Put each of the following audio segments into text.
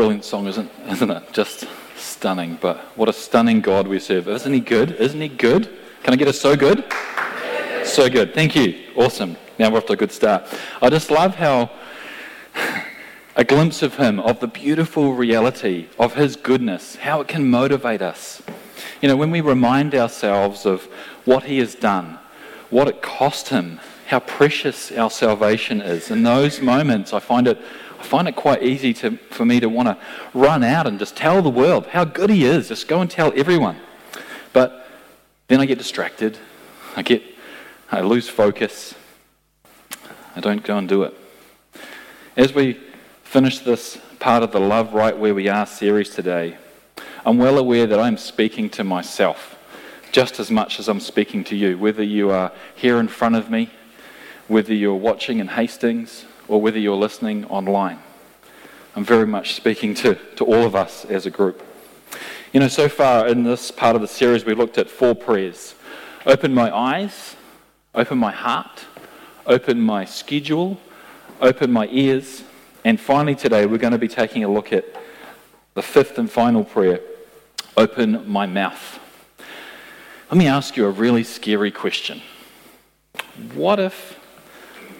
Brilliant song, isn't, isn't it? Just stunning. But what a stunning God we serve. Isn't he good? Isn't he good? Can I get a so good? So good. Thank you. Awesome. Now we're off to a good start. I just love how a glimpse of him, of the beautiful reality of his goodness, how it can motivate us. You know, when we remind ourselves of what he has done, what it cost him, how precious our salvation is. In those moments, I find it, I find it quite easy to, for me to want to run out and just tell the world how good he is. Just go and tell everyone. But then I get distracted. I get, I lose focus. I don't go and do it. As we finish this part of the Love Right Where We Are series today, I'm well aware that I'm speaking to myself just as much as I'm speaking to you, whether you are here in front of me, whether you're watching in Hastings, or whether you're listening online. I'm very much speaking to, to all of us as a group. You know, so far in this part of the series, we looked at four prayers open my eyes, open my heart, open my schedule, open my ears, and finally today we're going to be taking a look at the fifth and final prayer open my mouth. Let me ask you a really scary question. What if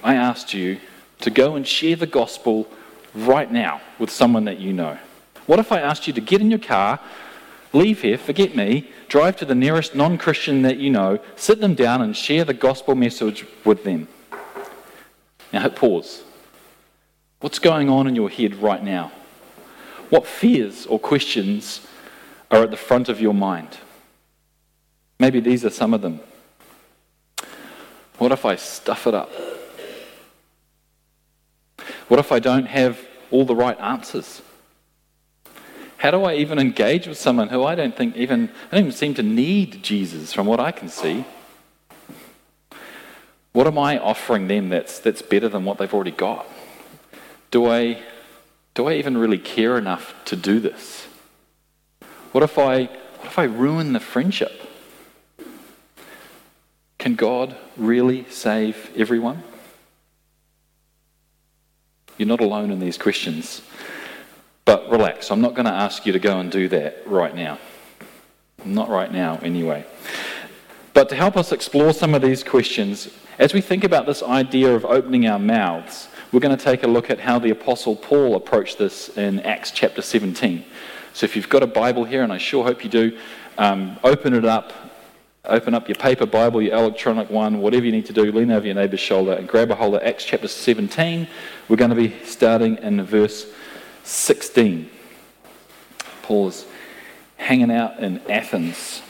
I asked you to go and share the gospel right now with someone that you know? What if I asked you to get in your car, leave here, forget me, drive to the nearest non Christian that you know, sit them down and share the gospel message with them? Now hit pause. What's going on in your head right now? What fears or questions are at the front of your mind? Maybe these are some of them. What if I stuff it up? What if I don't have all the right answers? How do I even engage with someone who I don't think even, I don't even seem to need Jesus from what I can see? What am I offering them that's, that's better than what they've already got? Do I, do I even really care enough to do this? What if I, what if I ruin the friendship? Can God really save everyone? You're not alone in these questions. But relax, I'm not going to ask you to go and do that right now. Not right now, anyway. But to help us explore some of these questions, as we think about this idea of opening our mouths, we're going to take a look at how the Apostle Paul approached this in Acts chapter 17. So if you've got a Bible here, and I sure hope you do, um, open it up Open up your paper Bible, your electronic one, whatever you need to do, lean over your neighbour's shoulder and grab a hold of Acts chapter 17. We're going to be starting in verse 16. Paul is hanging out in Athens.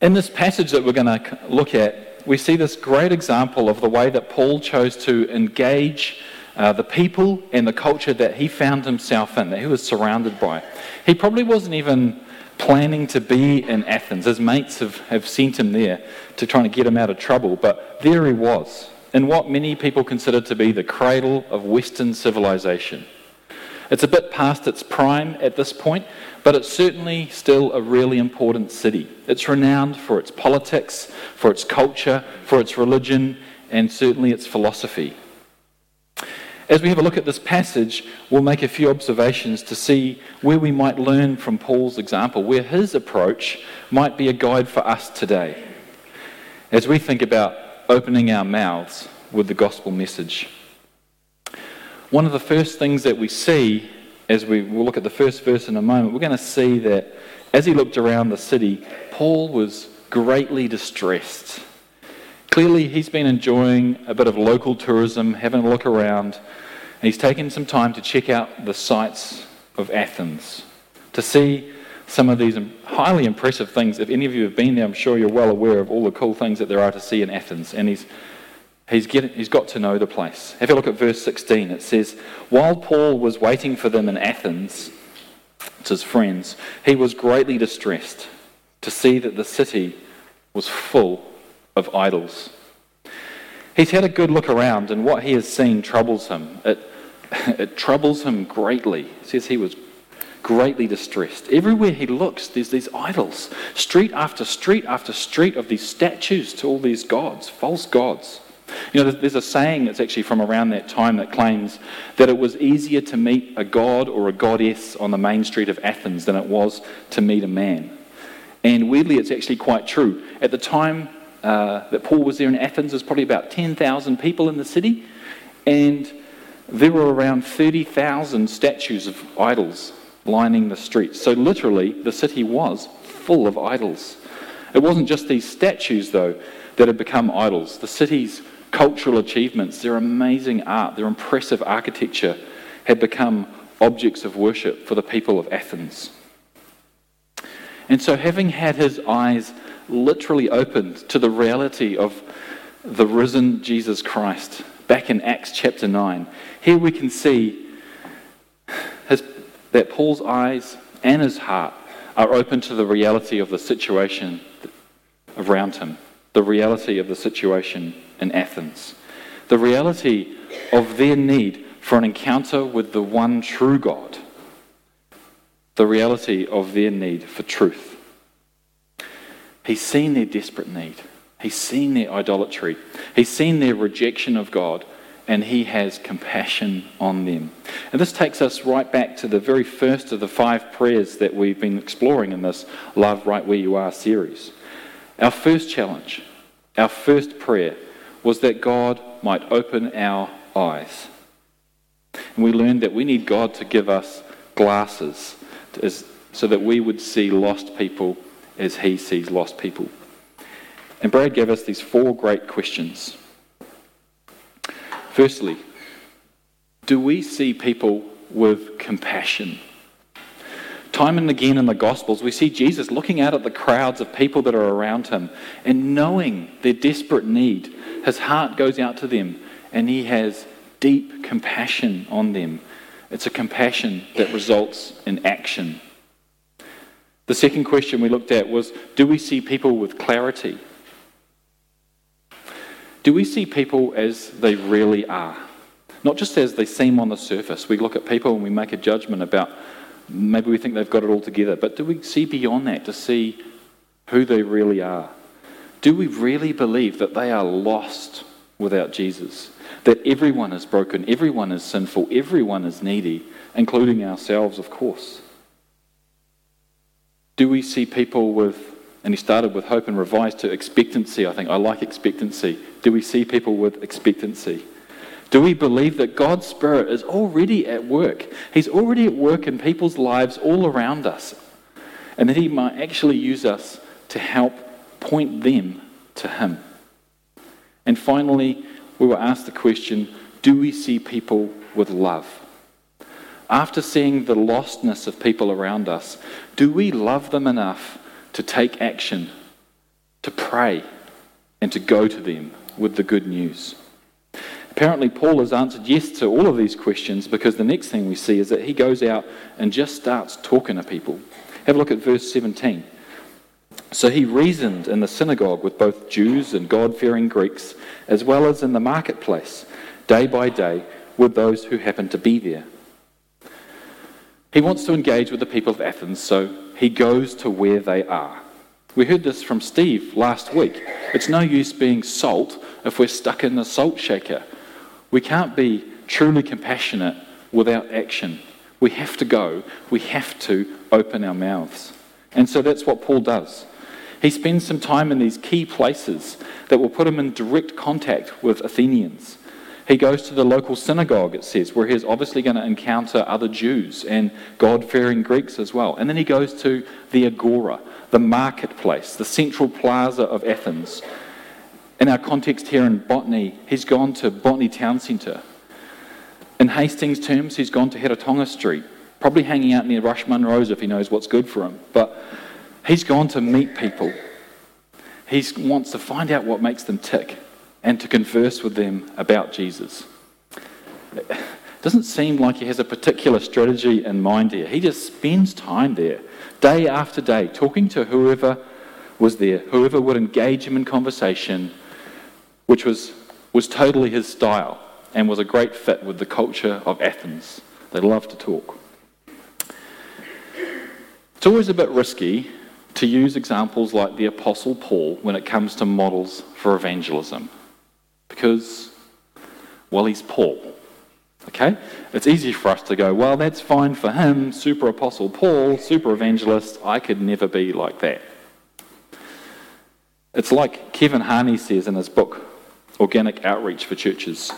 In this passage that we're going to look at, we see this great example of the way that Paul chose to engage uh, the people and the culture that he found himself in, that he was surrounded by. He probably wasn't even planning to be in Athens. His mates have, have sent him there to try and get him out of trouble, but there he was, in what many people consider to be the cradle of Western civilization. It's a bit past its prime at this point, but it's certainly still a really important city. It's renowned for its politics, for its culture, for its religion, and certainly its philosophy. As we have a look at this passage, we'll make a few observations to see where we might learn from Paul's example, where his approach might be a guide for us today as we think about opening our mouths with the gospel message. One of the first things that we see as we will look at the first verse in a moment, we're going to see that as he looked around the city, Paul was greatly distressed. Clearly, he's been enjoying a bit of local tourism, having a look around, and he's taken some time to check out the sights of Athens, to see some of these highly impressive things. If any of you have been there, I'm sure you're well aware of all the cool things that there are to see in Athens. And he's, he's, getting, he's got to know the place. Have a look at verse 16. It says, While Paul was waiting for them in Athens, it's his friends, he was greatly distressed to see that the city was full of idols. He's had a good look around, and what he has seen troubles him. It, it troubles him greatly. It says he was greatly distressed. Everywhere he looks, there's these idols. Street after street after street of these statues to all these gods, false gods. You know, there's a saying that's actually from around that time that claims that it was easier to meet a god or a goddess on the main street of Athens than it was to meet a man. And weirdly, it's actually quite true. At the time uh, that Paul was there in Athens, there's probably about 10,000 people in the city, and there were around 30,000 statues of idols lining the streets. So, literally, the city was full of idols. It wasn't just these statues, though, that had become idols. The city's cultural achievements, their amazing art, their impressive architecture had become objects of worship for the people of Athens. And so, having had his eyes literally opened to the reality of the risen Jesus Christ back in Acts chapter 9, here we can see his, that Paul's eyes and his heart are open to the reality of the situation around him, the reality of the situation in Athens, the reality of their need for an encounter with the one true God, the reality of their need for truth. He's seen their desperate need. He's seen their idolatry. He's seen their rejection of God, and he has compassion on them. And this takes us right back to the very first of the five prayers that we've been exploring in this Love Right Where You Are series. Our first challenge, our first prayer, was that God might open our eyes. And we learned that we need God to give us glasses so that we would see lost people as he sees lost people. And Brad gave us these four great questions. Firstly, do we see people with compassion? Time and again in the Gospels, we see Jesus looking out at the crowds of people that are around him and knowing their desperate need. His heart goes out to them and he has deep compassion on them. It's a compassion that results in action. The second question we looked at was do we see people with clarity? Do we see people as they really are? Not just as they seem on the surface. We look at people and we make a judgment about maybe we think they've got it all together, but do we see beyond that to see who they really are? Do we really believe that they are lost without Jesus? That everyone is broken, everyone is sinful, everyone is needy, including ourselves, of course? Do we see people with, and he started with hope and revised to expectancy, I think. I like expectancy. Do we see people with expectancy? Do we believe that God's Spirit is already at work? He's already at work in people's lives all around us. And that He might actually use us to help point them to Him. And finally, we were asked the question do we see people with love? after seeing the lostness of people around us, do we love them enough to take action, to pray, and to go to them with the good news? Apparently, Paul has answered yes to all of these questions because the next thing we see is that he goes out and just starts talking to people. Have a look at verse 17. So he reasoned in the synagogue with both Jews and God fearing Greeks, as well as in the marketplace, day by day, with those who happened to be there. He wants to engage with the people of Athens, so he goes to where they are. We heard this from Steve last week. It's no use being salt if we're stuck in the salt shaker. We can't be truly compassionate without action. We have to go, we have to open our mouths. And so that's what Paul does. He spends some time in these key places that will put him in direct contact with Athenians. He goes to the local synagogue, it says, where he's obviously going to encounter other Jews and God fearing Greeks as well. And then he goes to the Agora, the marketplace, the central plaza of Athens. In our context here in Botany, he's gone to Botany Town Centre. In Hastings terms, he's gone to Heretaunga Street, probably hanging out near Rush Munro's if he knows what's good for him. But he's gone to meet people. He wants to find out what makes them tick and to converse with them about Jesus. It doesn't seem like he has a particular strategy in mind here. He just spends time there, day after day, talking to whoever was there, whoever would engage him in conversation, which was, was totally his style and was a great fit with the culture of Athens. They love to talk. It's always a bit risky to use examples like the Apostle Paul when it comes to models for evangelism. Because, well, he's Paul. Okay? It's easy for us to go, well, that's fine for him, super apostle Paul, super evangelist. I could never be like that. It's like Kevin Harney says in his book, Organic Outreach for Churches.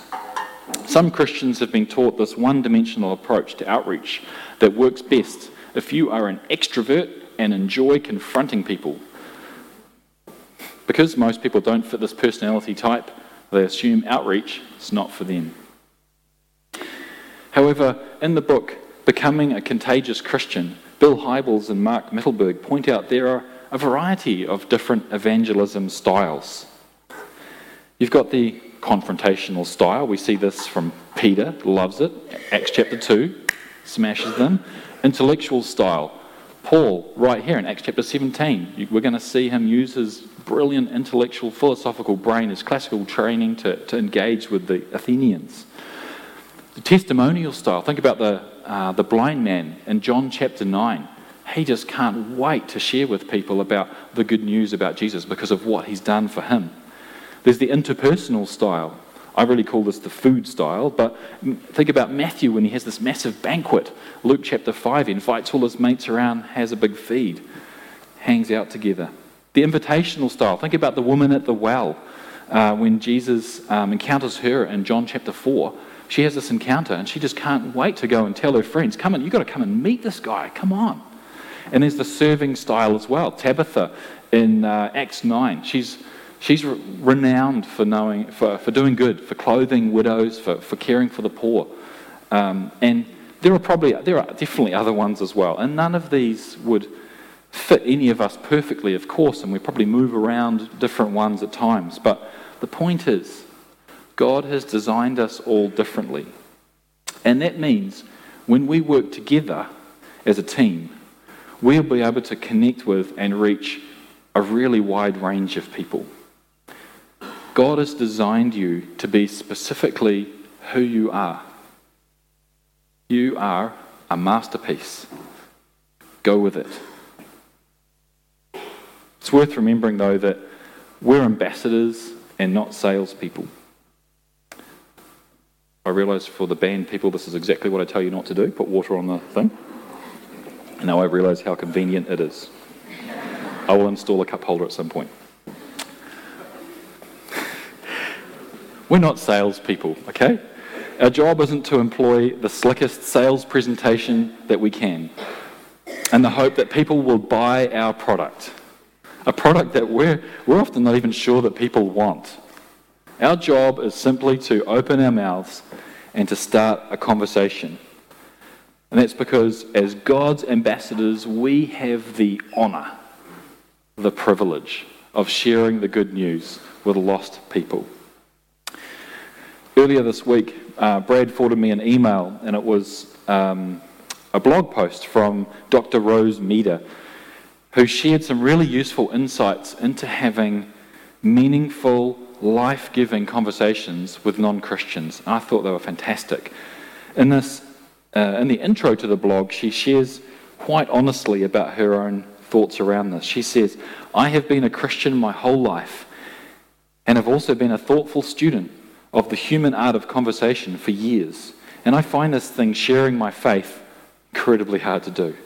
Some Christians have been taught this one dimensional approach to outreach that works best if you are an extrovert and enjoy confronting people. Because most people don't fit this personality type, they assume outreach is not for them. However, in the book Becoming a Contagious Christian, Bill Hybels and Mark Mittelberg point out there are a variety of different evangelism styles. You've got the confrontational style. We see this from Peter, loves it. Acts chapter 2, smashes them. Intellectual style. Paul, right here in Acts chapter 17, we're going to see him use his brilliant intellectual, philosophical brain, his classical training to, to engage with the Athenians. The testimonial style. Think about the, uh, the blind man in John chapter 9. He just can't wait to share with people about the good news about Jesus because of what he's done for him. There's the interpersonal style. I really call this the food style, but think about Matthew when he has this massive banquet. Luke chapter 5, he invites all his mates around, has a big feed, hangs out together. The invitational style. Think about the woman at the well uh, when Jesus um, encounters her in John chapter 4. She has this encounter and she just can't wait to go and tell her friends, Come on, you've got to come and meet this guy. Come on. And there's the serving style as well. Tabitha in uh, Acts 9, she's She's re- renowned for, knowing, for, for doing good, for clothing widows, for, for caring for the poor. Um, and there are probably, there are definitely other ones as well. And none of these would fit any of us perfectly, of course, and we probably move around different ones at times. But the point is, God has designed us all differently. And that means when we work together as a team, we'll be able to connect with and reach a really wide range of people. God has designed you to be specifically who you are. You are a masterpiece. Go with it. It's worth remembering, though, that we're ambassadors and not salespeople. I realise for the band people, this is exactly what I tell you not to do put water on the thing. And now I realise how convenient it is. I will install a cup holder at some point. We're not salespeople, okay? Our job isn't to employ the slickest sales presentation that we can and the hope that people will buy our product. A product that we're, we're often not even sure that people want. Our job is simply to open our mouths and to start a conversation. And that's because, as God's ambassadors, we have the honour, the privilege of sharing the good news with lost people. Earlier this week, uh, Brad forwarded me an email, and it was um, a blog post from Dr. Rose Meeder, who shared some really useful insights into having meaningful, life giving conversations with non Christians. I thought they were fantastic. In, this, uh, in the intro to the blog, she shares quite honestly about her own thoughts around this. She says, I have been a Christian my whole life and have also been a thoughtful student of the human art of conversation for years. And I find this thing, sharing my faith, incredibly hard to do.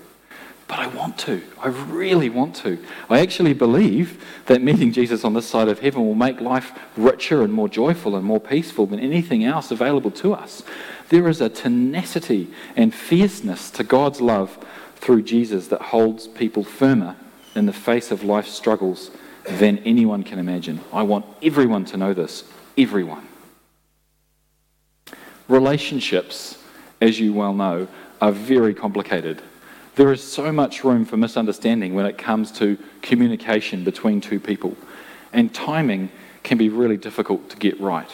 But I want to. I really want to. I actually believe that meeting Jesus on this side of heaven will make life richer and more joyful and more peaceful than anything else available to us. There is a tenacity and fierceness to God's love through Jesus that holds people firmer in the face of life's struggles than anyone can imagine. I want everyone to know this. Everyone. Relationships, as you well know, are very complicated. There is so much room for misunderstanding when it comes to communication between two people, and timing can be really difficult to get right.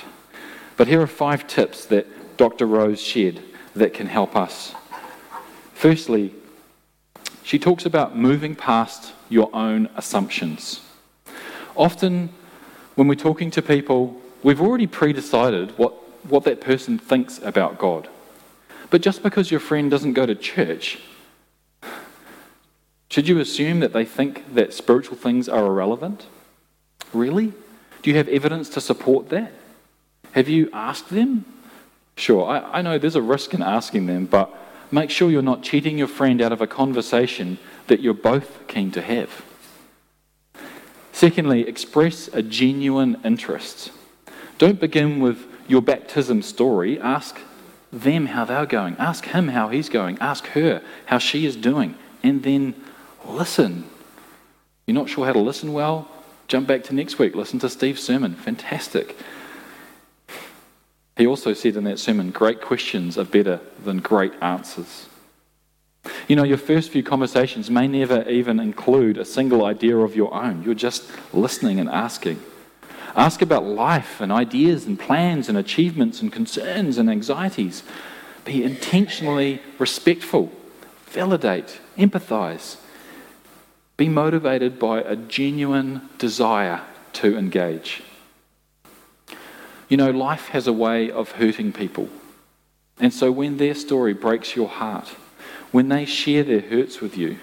But here are five tips that Dr. Rose shared that can help us. Firstly, she talks about moving past your own assumptions. Often, when we're talking to people, we've already pre decided what what that person thinks about God. But just because your friend doesn't go to church, should you assume that they think that spiritual things are irrelevant? Really? Do you have evidence to support that? Have you asked them? Sure, I, I know there's a risk in asking them, but make sure you're not cheating your friend out of a conversation that you're both keen to have. Secondly, express a genuine interest. Don't begin with your baptism story. Ask them how they're going. Ask him how he's going. Ask her how she is doing. And then listen. You're not sure how to listen well? Jump back to next week. Listen to Steve's sermon. Fantastic. He also said in that sermon, great questions are better than great answers. You know, your first few conversations may never even include a single idea of your own. You're just listening and asking. Ask about life and ideas and plans and achievements and concerns and anxieties. Be intentionally respectful. Validate. Empathize. Be motivated by a genuine desire to engage. You know, life has a way of hurting people. And so when their story breaks your heart, when they share their hurts with you,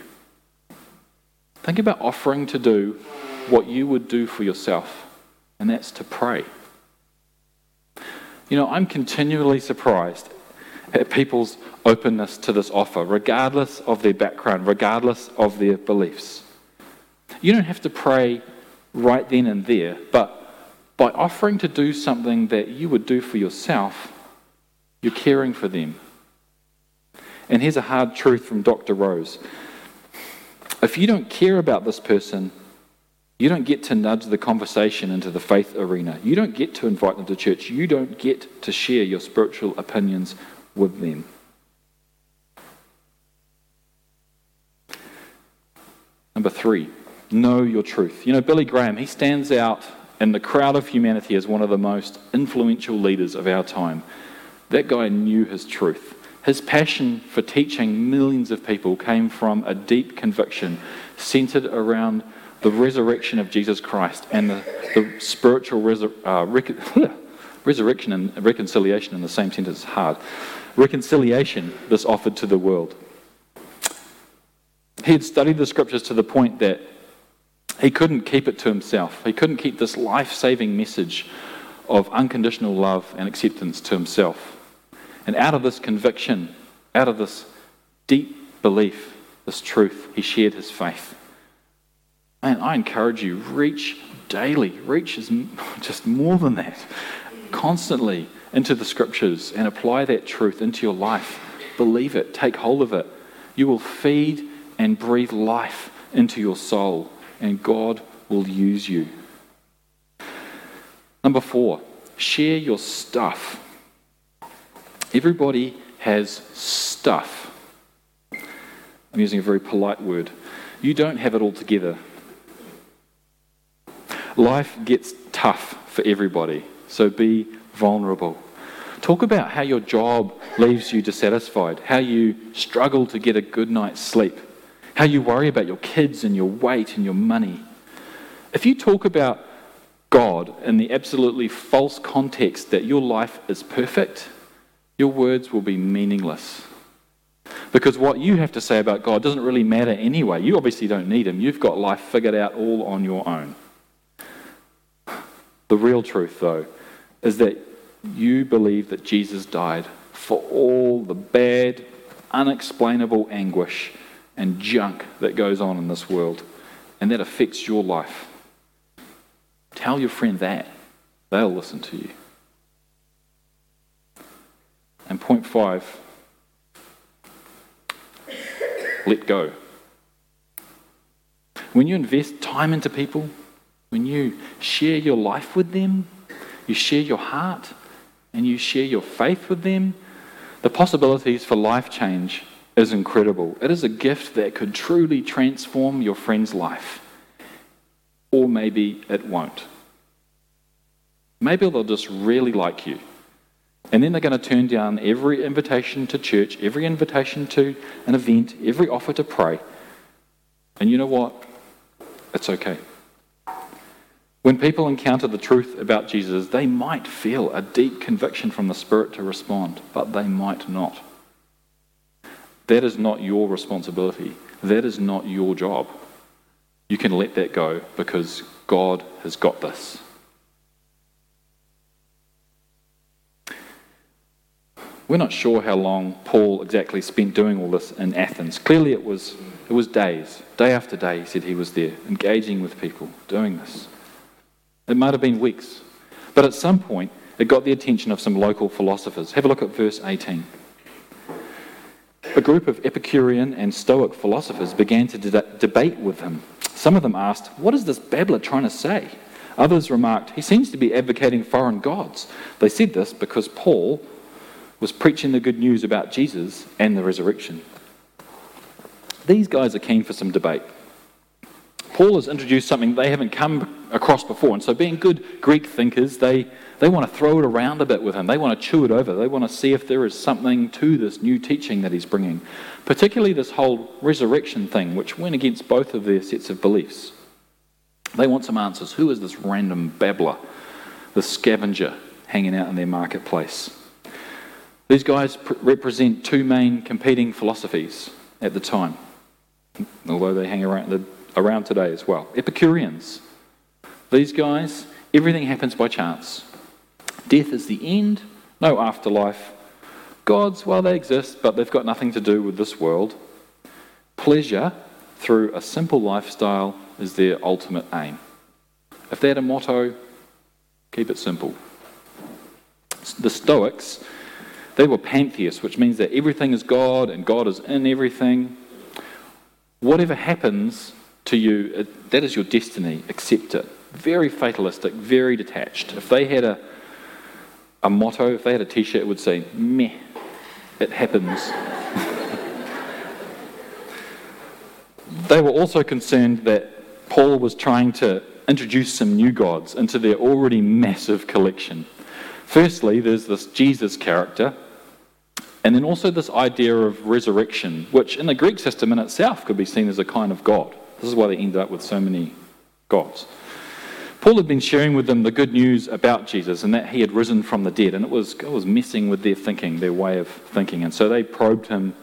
think about offering to do what you would do for yourself and that's to pray. You know, I'm continually surprised at people's openness to this offer, regardless of their background, regardless of their beliefs. You don't have to pray right then and there, but by offering to do something that you would do for yourself, you're caring for them. And here's a hard truth from Dr. Rose. If you don't care about this person, you don't get to nudge the conversation into the faith arena. You don't get to invite them to church. You don't get to share your spiritual opinions with them. Number three, know your truth. You know, Billy Graham, he stands out in the crowd of humanity as one of the most influential leaders of our time. That guy knew his truth. His passion for teaching millions of people came from a deep conviction centered around the resurrection of Jesus Christ and the, the spiritual uh, rec- resurrection and reconciliation in the same sentence is hard. Reconciliation this offered to the world. He had studied the scriptures to the point that he couldn't keep it to himself. He couldn't keep this life saving message of unconditional love and acceptance to himself. And out of this conviction, out of this deep belief, this truth, he shared his faith. And I encourage you, reach daily. Reach just more than that. Constantly into the scriptures and apply that truth into your life. Believe it, take hold of it. You will feed and breathe life into your soul, and God will use you. Number four, share your stuff. Everybody has stuff. I'm using a very polite word. You don't have it all together. Life gets tough for everybody, so be vulnerable. Talk about how your job leaves you dissatisfied, how you struggle to get a good night's sleep, how you worry about your kids and your weight and your money. If you talk about God in the absolutely false context that your life is perfect, your words will be meaningless. Because what you have to say about God doesn't really matter anyway. You obviously don't need Him. You've got life figured out all on your own. The real truth, though, is that you believe that Jesus died for all the bad, unexplainable anguish and junk that goes on in this world, and that affects your life. Tell your friend that. They'll listen to you. And point five let go. When you invest time into people, when you share your life with them, you share your heart, and you share your faith with them, the possibilities for life change is incredible. It is a gift that could truly transform your friend's life. Or maybe it won't. Maybe they'll just really like you. And then they're going to turn down every invitation to church, every invitation to an event, every offer to pray. And you know what? It's okay. When people encounter the truth about Jesus, they might feel a deep conviction from the Spirit to respond, but they might not. That is not your responsibility. That is not your job. You can let that go because God has got this. We're not sure how long Paul exactly spent doing all this in Athens. Clearly, it was, it was days. Day after day, he said he was there, engaging with people, doing this. It might have been weeks. But at some point, it got the attention of some local philosophers. Have a look at verse 18. A group of Epicurean and Stoic philosophers began to de- debate with him. Some of them asked, What is this babbler trying to say? Others remarked, He seems to be advocating foreign gods. They said this because Paul was preaching the good news about Jesus and the resurrection. These guys are keen for some debate. Paul has introduced something they haven't come across before, and so being good Greek thinkers, they, they want to throw it around a bit with him. They want to chew it over. They want to see if there is something to this new teaching that he's bringing, particularly this whole resurrection thing, which went against both of their sets of beliefs. They want some answers. Who is this random babbler, the scavenger hanging out in their marketplace? These guys pr- represent two main competing philosophies at the time, although they hang around, around today as well. Epicureans. These guys, everything happens by chance. Death is the end, no afterlife. Gods, well, they exist, but they've got nothing to do with this world. Pleasure through a simple lifestyle is their ultimate aim. If they had a motto, keep it simple. The Stoics, they were pantheists, which means that everything is God and God is in everything. Whatever happens to you, uh, that is your destiny. Accept it. Very fatalistic, very detached. If they had a, a motto, if they had a t shirt, it would say, meh, it happens. they were also concerned that Paul was trying to introduce some new gods into their already massive collection. Firstly, there's this Jesus character, and then also this idea of resurrection, which in the Greek system in itself could be seen as a kind of God. This is why they ended up with so many gods. Paul had been sharing with them the good news about Jesus and that he had risen from the dead, and it was, it was messing with their thinking, their way of thinking, and so they probed him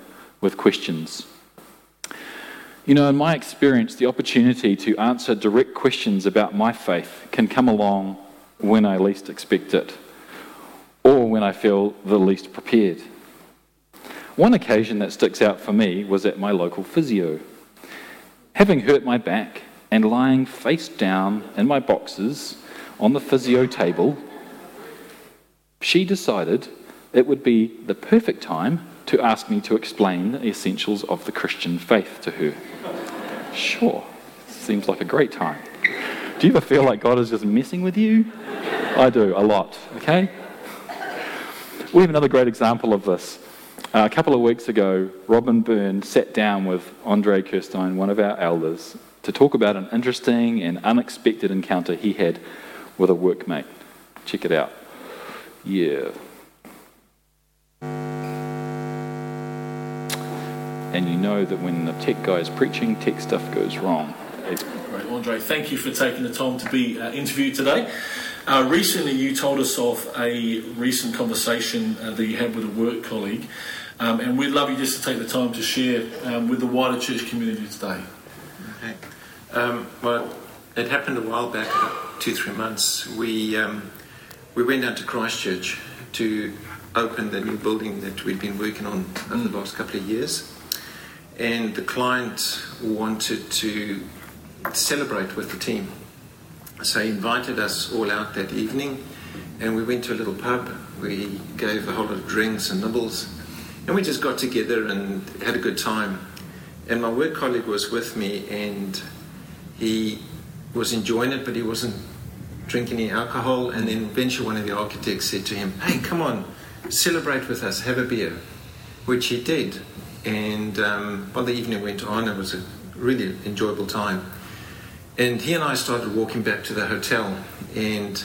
with questions. You know, in my experience, the opportunity to answer direct questions about my faith can come along when I least expect it, or when I feel the least prepared. One occasion that sticks out for me was at my local physio. Having hurt my back and lying face down in my boxes on the physio table, she decided it would be the perfect time to ask me to explain the essentials of the Christian faith to her. Sure, seems like a great time. Do you ever feel like God is just messing with you? I do, a lot, okay? We have another great example of this. Uh, a couple of weeks ago, Robin Byrne sat down with Andre Kirstein, one of our elders, to talk about an interesting and unexpected encounter he had with a workmate. Check it out. Yeah. and you know that when the tech guy is preaching, tech stuff goes wrong. Great, Andre. Thank you for taking the time to be uh, interviewed today. Uh, recently, you told us of a recent conversation uh, that you had with a work colleague, um, and we'd love you just to take the time to share um, with the wider church community today. Okay. Um, well, it happened a while back, about two, three months. We, um, we went down to Christchurch to open the new building that we'd been working on over the last couple of years and the client wanted to celebrate with the team. So he invited us all out that evening, and we went to a little pub. We gave a whole lot of drinks and nibbles, and we just got together and had a good time. And my work colleague was with me, and he was enjoying it, but he wasn't drinking any alcohol. And then eventually, one of the architects said to him, Hey, come on, celebrate with us, have a beer, which he did. And um, while the evening went on, it was a really enjoyable time. And he and I started walking back to the hotel. And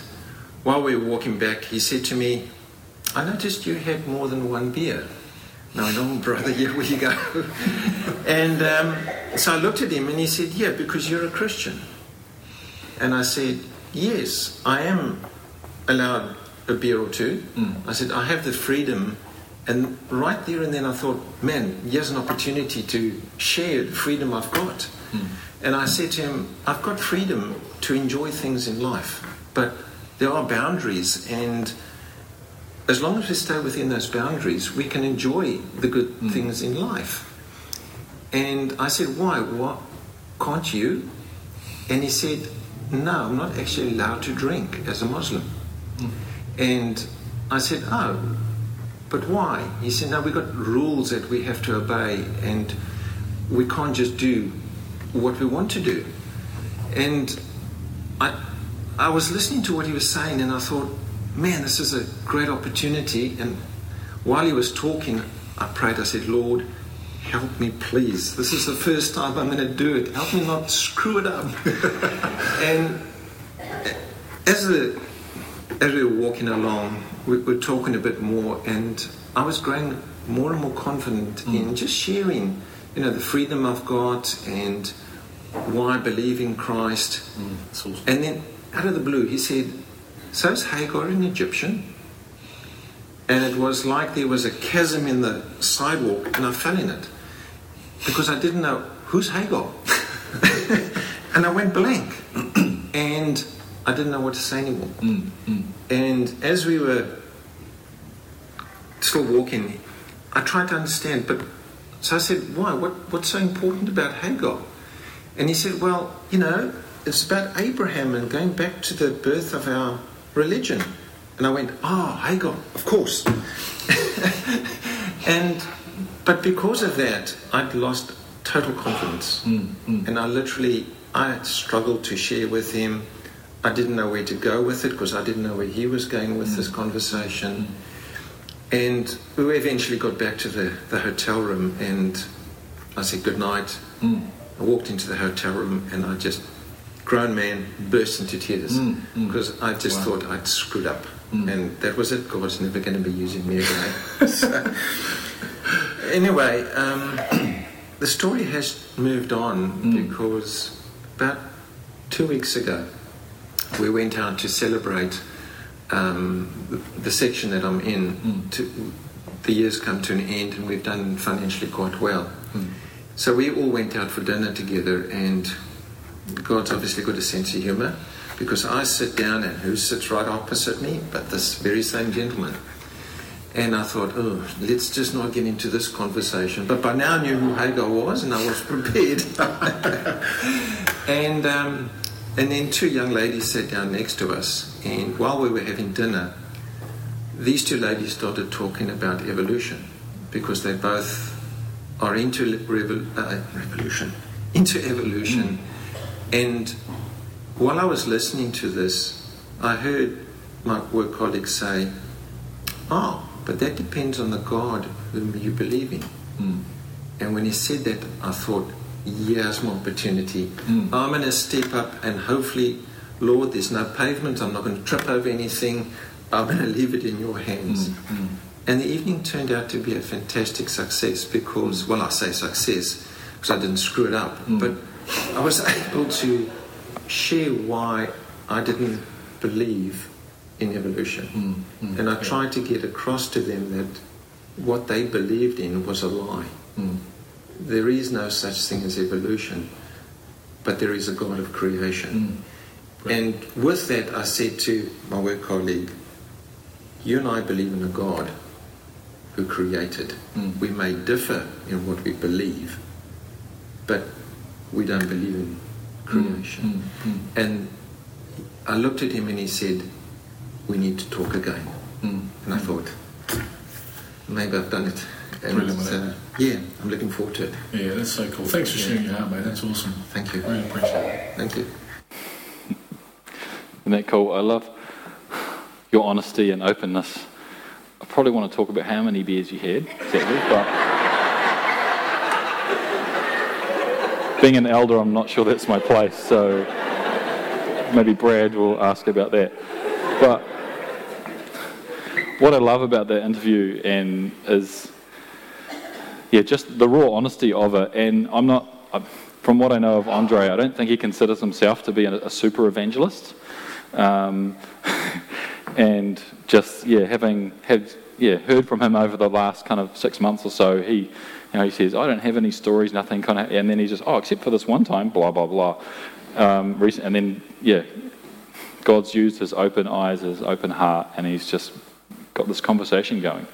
while we were walking back, he said to me, I noticed you had more than one beer. No, no, brother, yeah, where you go? and um, so I looked at him and he said, Yeah, because you're a Christian. And I said, Yes, I am allowed a beer or two. Mm. I said, I have the freedom and right there and then I thought, man, here's an opportunity to share the freedom I've got. Mm. And I said to him, I've got freedom to enjoy things in life, but there are boundaries. And as long as we stay within those boundaries, we can enjoy the good Mm. things in life. And I said, Why? What? Can't you? And he said, No, I'm not actually allowed to drink as a Muslim. And I said, Oh, but why? He said, No, we've got rules that we have to obey, and we can't just do what we want to do. And I, I was listening to what he was saying, and I thought, man, this is a great opportunity. And while he was talking, I prayed, I said, Lord, help me, please. This is the first time I'm going to do it. Help me not screw it up. and as, the, as we were walking along, we were talking a bit more, and I was growing more and more confident mm. in just sharing, you know, the freedom I've got and why I believe in Christ. Mm, that's awesome. And then out of the blue, he said, So is Hagar an Egyptian? And it was like there was a chasm in the sidewalk, and I fell in it because I didn't know who's Hagar. and I went blank, and I didn't know what to say anymore. Mm, mm. And as we were still walking, I tried to understand, but so I said, Why? What, what's so important about Hagar? And he said, Well, you know, it's about Abraham and going back to the birth of our religion. And I went, ah, Oh, Hagar, of course. and but because of that, I'd lost total confidence. Mm, mm. And I literally I struggled to share with him. I didn't know where to go with it because I didn't know where he was going with mm. this conversation. And we eventually got back to the, the hotel room and I said good night. I walked into the hotel room and I just, grown man, burst into tears mm, mm. because I just thought I'd screwed up. Mm. And that was it. God's never going to be using me again. So, anyway, um, the story has moved on because about two weeks ago we went out to celebrate um, the, the section that I'm in. To, the year's come to an end and we've done financially quite well. So we all went out for dinner together, and God's obviously got a sense of humour because I sit down and who sits right opposite me but this very same gentleman. And I thought, oh, let's just not get into this conversation. But by now I knew who Hagar was and I was prepared. and, um, and then two young ladies sat down next to us. And while we were having dinner, these two ladies started talking about evolution because they both are into revol- uh, revolution, into evolution. And while I was listening to this, I heard my work colleagues say, Oh, but that depends on the God whom you believe in. Hmm. And when he said that, I thought, Here's my opportunity. Hmm. I'm going to step up and hopefully, Lord, there's no pavement. I'm not going to trip over anything. I'm going to leave it in your hands. Hmm, and the evening turned out to be a fantastic success because, well, I say success because I didn't screw it up, but I was able to share why I didn't believe in evolution. Hmm, hmm, and I tried to get across to them that what they believed in was a lie. Hmm. There is no such thing as evolution, but there is a God of creation. And with that, I said to my work colleague, You and I believe in a God who created. We may differ in what we believe, but we don't believe in creation. Mm, mm, mm. And I looked at him and he said, We need to talk again. And I thought, maybe I've done it. And Brilliant, it's, uh, yeah, I'm looking forward to it. Yeah, that's so cool. Thanks for sharing your heart, mate. That's awesome. Thank you. Really appreciate it. Thank you. Isn't that cool? I love your honesty and openness. I probably want to talk about how many beers you had, exactly, but being an elder, I'm not sure that's my place, so maybe Brad will ask about that. But what I love about that interview and is, yeah, just the raw honesty of it. And I'm not, from what I know of Andre, I don't think he considers himself to be a, super evangelist. Um, and just yeah, having had yeah heard from him over the last kind of six months or so, he know he says I don't have any stories, nothing kind of, and then he just oh except for this one time, blah blah blah. Um, recent, and then yeah, God's used his open eyes, his open heart, and he's just got this conversation going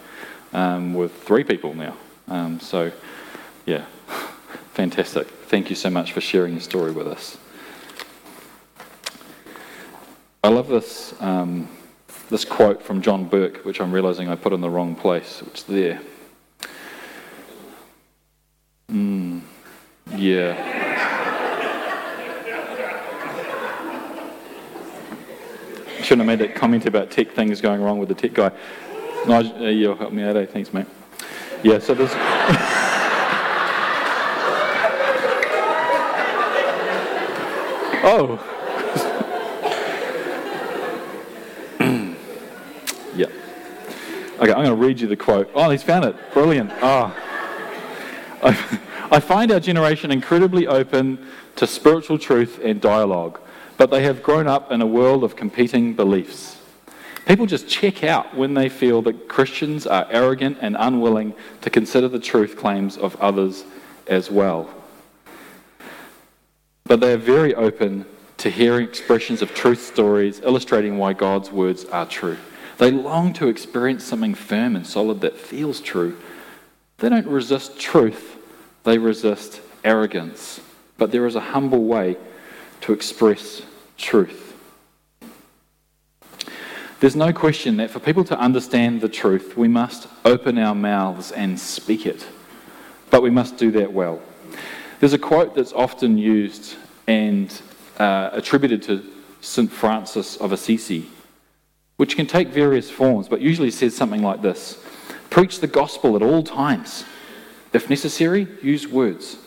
um, with three people now. Um, so, yeah, fantastic. Thank you so much for sharing your story with us. I love this, um, this quote from John Burke, which I'm realizing I put in the wrong place. It's there. Mm, yeah. Shouldn't have made that comment about tech things going wrong with the tech guy. Nigel, uh, you'll help me out, eh? Thanks, mate. Yeah, so there's. oh. yeah. Okay, I'm going to read you the quote. Oh, he's found it. Brilliant. Oh. I, I find our generation incredibly open to spiritual truth and dialogue but they have grown up in a world of competing beliefs. People just check out when they feel that Christians are arrogant and unwilling to consider the truth claims of others as well. But they are very open to hearing expressions of truth stories illustrating why God's words are true. They long to experience something firm and solid that feels true. They don't resist truth, they resist arrogance. But there is a humble way to express truth. There's no question that for people to understand the truth, we must open our mouths and speak it. But we must do that well. There's a quote that's often used and uh, attributed to St. Francis of Assisi, which can take various forms, but usually says something like this Preach the gospel at all times. If necessary, use words.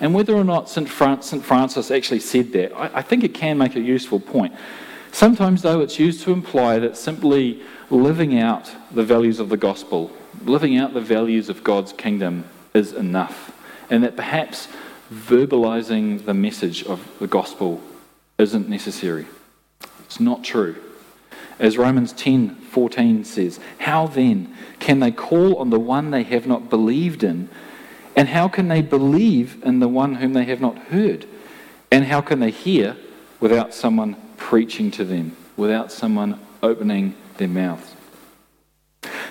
And whether or not St. Francis actually said that, I, I think it can make a useful point. Sometimes, though, it's used to imply that simply living out the values of the gospel, living out the values of God's kingdom, is enough. And that perhaps verbalizing the message of the gospel isn't necessary. It's not true. As Romans 10:14 says, how then can they call on the one they have not believed in and how can they believe in the one whom they have not heard? And how can they hear without someone preaching to them, without someone opening their mouths?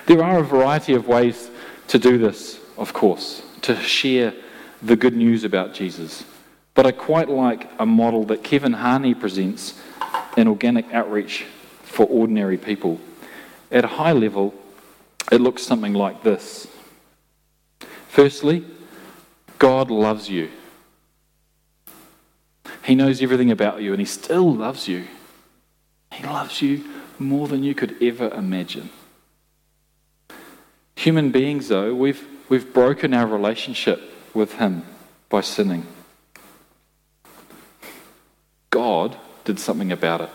There are a variety of ways to do this, of course, to share the good news about Jesus. But I quite like a model that Kevin Harney presents in Organic Outreach for Ordinary People. At a high level, it looks something like this. Firstly, God loves you. He knows everything about you and He still loves you. He loves you more than you could ever imagine. Human beings, though, we've, we've broken our relationship with Him by sinning. God did something about it.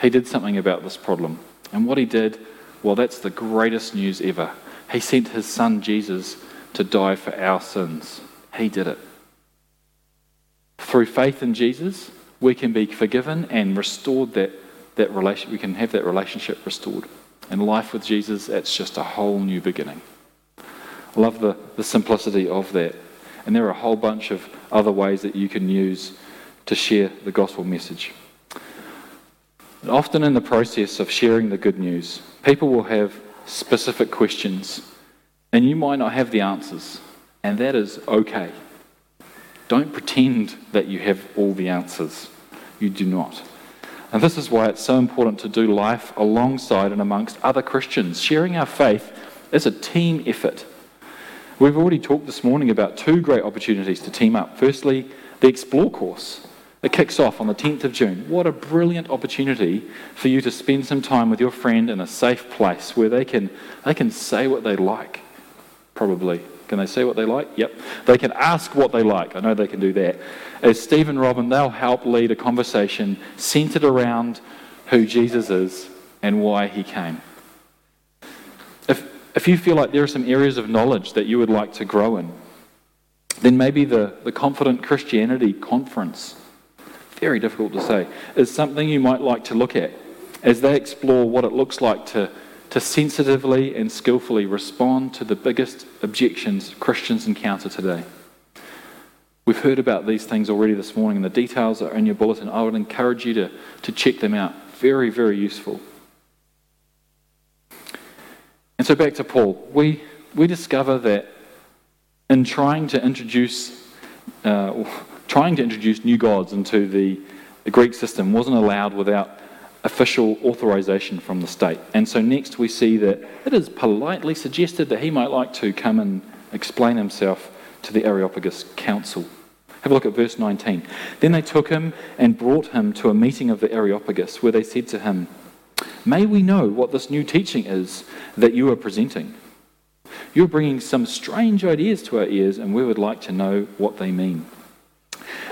He did something about this problem. And what He did, well, that's the greatest news ever. He sent His Son Jesus to die for our sins. He did it. Through faith in Jesus, we can be forgiven and restored that, that relation. We can have that relationship restored. And life with Jesus, it's just a whole new beginning. I love the, the simplicity of that. And there are a whole bunch of other ways that you can use to share the gospel message. Often in the process of sharing the good news, people will have specific questions and you might not have the answers, and that is okay. Don't pretend that you have all the answers. You do not. And this is why it's so important to do life alongside and amongst other Christians. Sharing our faith is a team effort. We've already talked this morning about two great opportunities to team up. Firstly, the Explore course. It kicks off on the 10th of June. What a brilliant opportunity for you to spend some time with your friend in a safe place where they can, they can say what they like probably. Can they say what they like? Yep. They can ask what they like. I know they can do that. As Steve and Robin, they'll help lead a conversation centered around who Jesus is and why he came. If, if you feel like there are some areas of knowledge that you would like to grow in, then maybe the, the Confident Christianity Conference, very difficult to say, is something you might like to look at as they explore what it looks like to to sensitively and skillfully respond to the biggest objections Christians encounter today. We've heard about these things already this morning, and the details are in your bulletin. I would encourage you to, to check them out. Very, very useful. And so back to Paul, we, we discover that in trying to introduce uh, trying to introduce new gods into the, the Greek system wasn't allowed without official authorization from the state. And so next we see that it is politely suggested that he might like to come and explain himself to the Areopagus Council. Have a look at verse 19. Then they took him and brought him to a meeting of the Areopagus, where they said to him, May we know what this new teaching is that you are presenting? You're bringing some strange ideas to our ears, and we would like to know what they mean.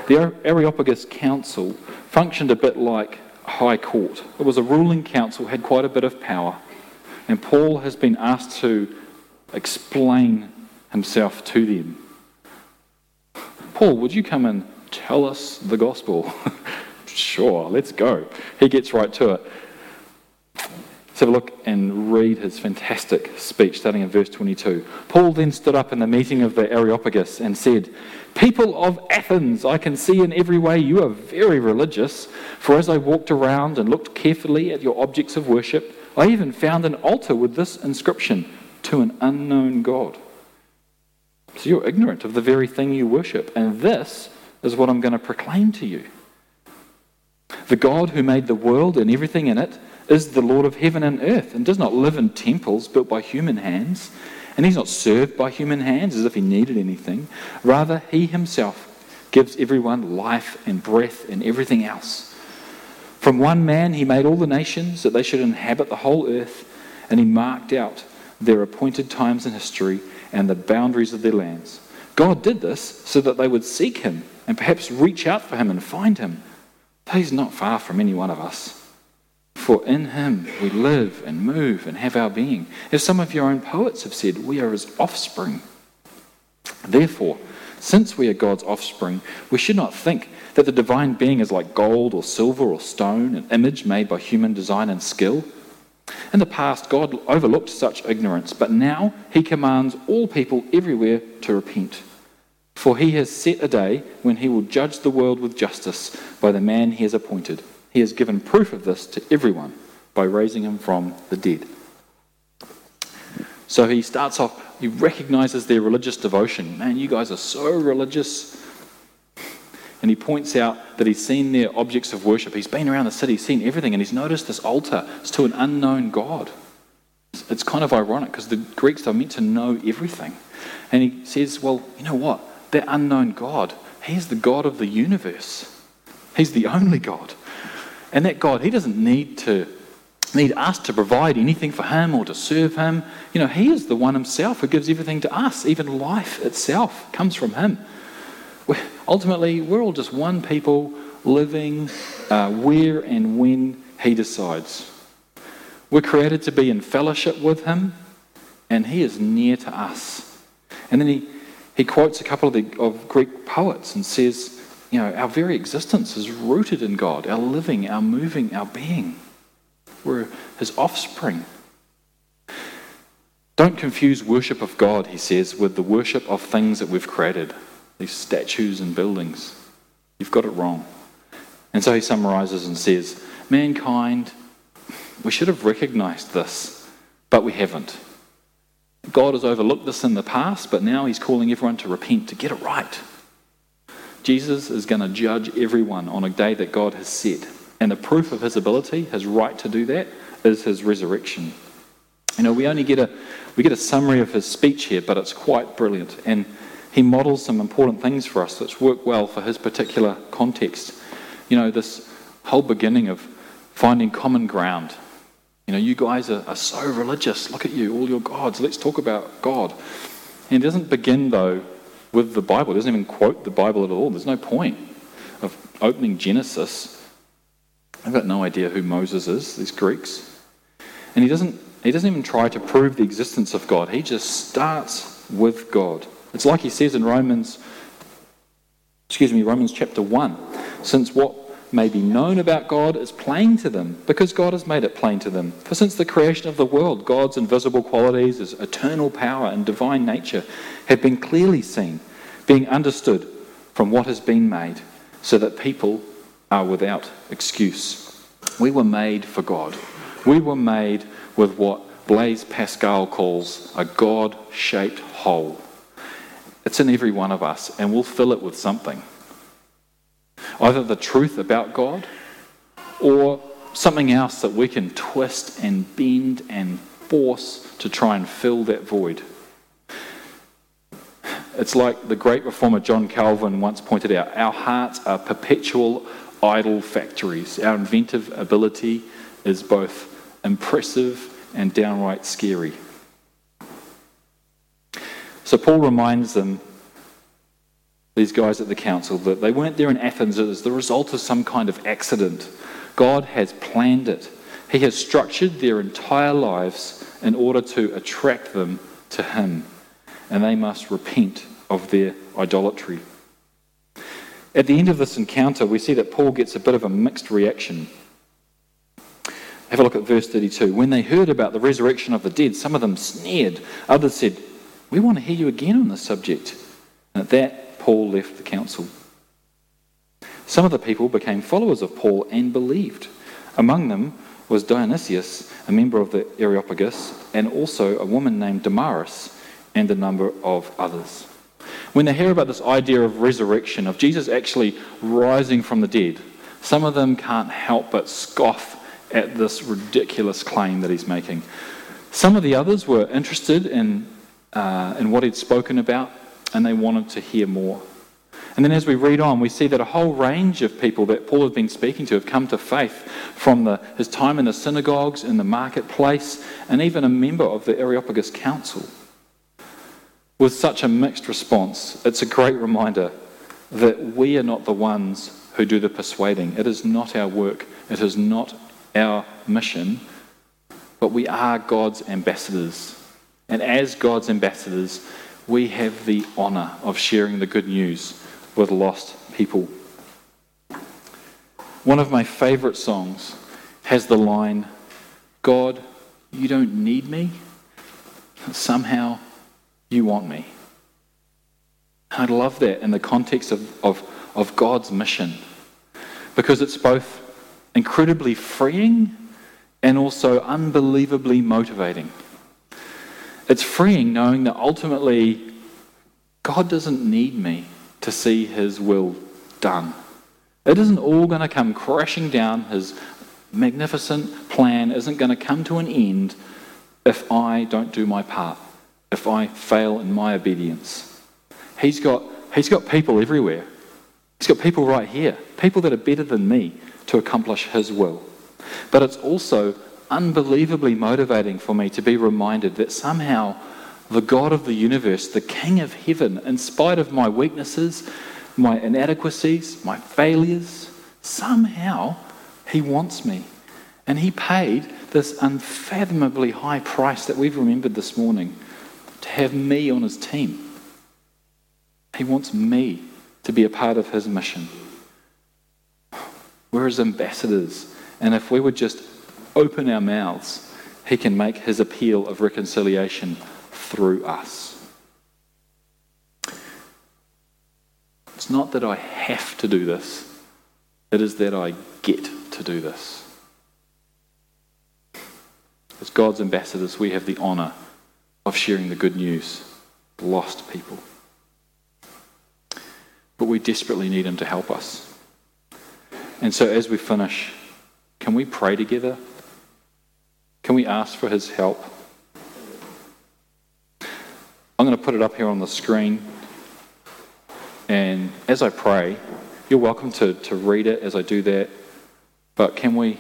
The Areopagus Council functioned a bit like a high court. It was a ruling council, had quite a bit of power, and Paul has been asked to explain himself to them. Paul, would you come and tell us the gospel? sure, let's go. He gets right to it. Let's have a look and read his fantastic speech, starting in verse 22. Paul then stood up in the meeting of the Areopagus and said, People of Athens, I can see in every way you are very religious. For as I walked around and looked carefully at your objects of worship, I even found an altar with this inscription To an unknown God. So you're ignorant of the very thing you worship, and this is what I'm going to proclaim to you. The God who made the world and everything in it is the Lord of heaven and earth and does not live in temples built by human hands. And he's not served by human hands as if he needed anything. Rather, he himself gives everyone life and breath and everything else. From one man, he made all the nations that they should inhabit the whole earth, and he marked out their appointed times in history and the boundaries of their lands. God did this so that they would seek him and perhaps reach out for him and find him. He's not far from any one of us. For in him we live and move and have our being. As some of your own poets have said, we are his offspring. Therefore, since we are God's offspring, we should not think that the divine being is like gold or silver or stone, an image made by human design and skill. In the past, God overlooked such ignorance, but now he commands all people everywhere to repent. For he has set a day when he will judge the world with justice by the man he has appointed. He has given proof of this to everyone by raising him from the dead. So he starts off, he recognizes their religious devotion. Man, you guys are so religious. And he points out that he's seen their objects of worship. He's been around the city, seen everything, and he's noticed this altar. It's to an unknown God. It's kind of ironic because the Greeks are meant to know everything. And he says, Well, you know what? That unknown God, he's the God of the universe. He's the only God. And that God, He doesn't need to need us to provide anything for Him or to serve Him. You know, He is the one Himself who gives everything to us. Even life itself comes from Him. We're, ultimately, we're all just one people living uh, where and when He decides. We're created to be in fellowship with Him, and He is near to us. And then He, he quotes a couple of, the, of Greek poets and says, you know, our very existence is rooted in God, our living, our moving, our being. We're his offspring. Don't confuse worship of God, he says, with the worship of things that we've created, these statues and buildings. You've got it wrong. And so he summarizes and says, Mankind, we should have recognized this, but we haven't. God has overlooked this in the past, but now he's calling everyone to repent, to get it right. Jesus is going to judge everyone on a day that God has set. And the proof of his ability, his right to do that, is his resurrection. You know, we only get a, we get a summary of his speech here, but it's quite brilliant. And he models some important things for us that work well for his particular context. You know, this whole beginning of finding common ground. You know, you guys are, are so religious. Look at you, all your gods. Let's talk about God. And it doesn't begin, though, with the Bible. He doesn't even quote the Bible at all. There's no point of opening Genesis. I've got no idea who Moses is, these Greeks. And he doesn't, he doesn't even try to prove the existence of God. He just starts with God. It's like he says in Romans, excuse me, Romans chapter 1. Since what may be known about God is plain to them, because God has made it plain to them. For since the creation of the world, God's invisible qualities, his eternal power and divine nature, have been clearly seen, being understood from what has been made, so that people are without excuse. We were made for God. We were made with what Blaise Pascal calls a God shaped hole. It's in every one of us, and we'll fill it with something. Either the truth about God or something else that we can twist and bend and force to try and fill that void. It's like the great reformer John Calvin once pointed out our hearts are perpetual idol factories. Our inventive ability is both impressive and downright scary. So Paul reminds them, these guys at the council, that they weren't there in Athens as the result of some kind of accident. God has planned it. He has structured their entire lives in order to attract them to Him, and they must repent of their idolatry. At the end of this encounter, we see that Paul gets a bit of a mixed reaction. Have a look at verse 32. When they heard about the resurrection of the dead, some of them sneered. Others said, We want to hear you again on this subject. And at that, Paul left the council. Some of the people became followers of Paul and believed. Among them was Dionysius, a member of the Areopagus, and also a woman named Damaris, and a number of others. When they hear about this idea of resurrection, of Jesus actually rising from the dead, some of them can't help but scoff at this ridiculous claim that he's making. Some of the others were interested in, uh, in what he'd spoken about, and they wanted to hear more. And then as we read on, we see that a whole range of people that Paul had been speaking to have come to faith from the, his time in the synagogues, in the marketplace, and even a member of the Areopagus Council. With such a mixed response, it's a great reminder that we are not the ones who do the persuading. It is not our work, it is not our mission, but we are God's ambassadors. And as God's ambassadors, we have the honour of sharing the good news with lost people. One of my favourite songs has the line God, you don't need me, somehow you want me. I love that in the context of, of, of God's mission because it's both incredibly freeing and also unbelievably motivating. It's freeing knowing that ultimately God doesn't need me to see his will done. It isn't all going to come crashing down. His magnificent plan isn't going to come to an end if I don't do my part, if I fail in my obedience. He's got, he's got people everywhere. He's got people right here, people that are better than me to accomplish His will. But it's also unbelievably motivating for me to be reminded that somehow the God of the universe, the King of heaven, in spite of my weaknesses, my inadequacies, my failures, somehow He wants me. And He paid this unfathomably high price that we've remembered this morning to have me on His team. He wants me to be a part of His mission. We're his ambassadors. And if we would just open our mouths, he can make his appeal of reconciliation through us. It's not that I have to do this, it is that I get to do this. As God's ambassadors, we have the honour of sharing the good news with lost people. But we desperately need Him to help us. And so, as we finish, can we pray together? Can we ask for his help? I'm going to put it up here on the screen. And as I pray, you're welcome to, to read it as I do that. But can we,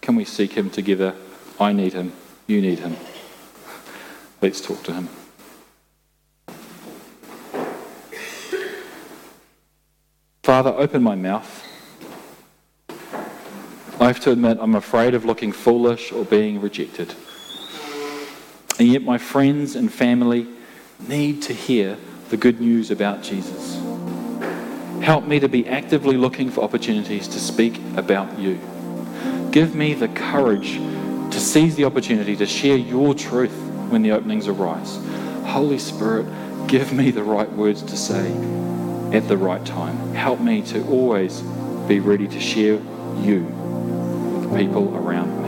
can we seek him together? I need him. You need him. Let's talk to him. Father, open my mouth have to admit, I'm afraid of looking foolish or being rejected. And yet, my friends and family need to hear the good news about Jesus. Help me to be actively looking for opportunities to speak about you. Give me the courage to seize the opportunity to share your truth when the openings arise. Holy Spirit, give me the right words to say at the right time. Help me to always be ready to share you people around me.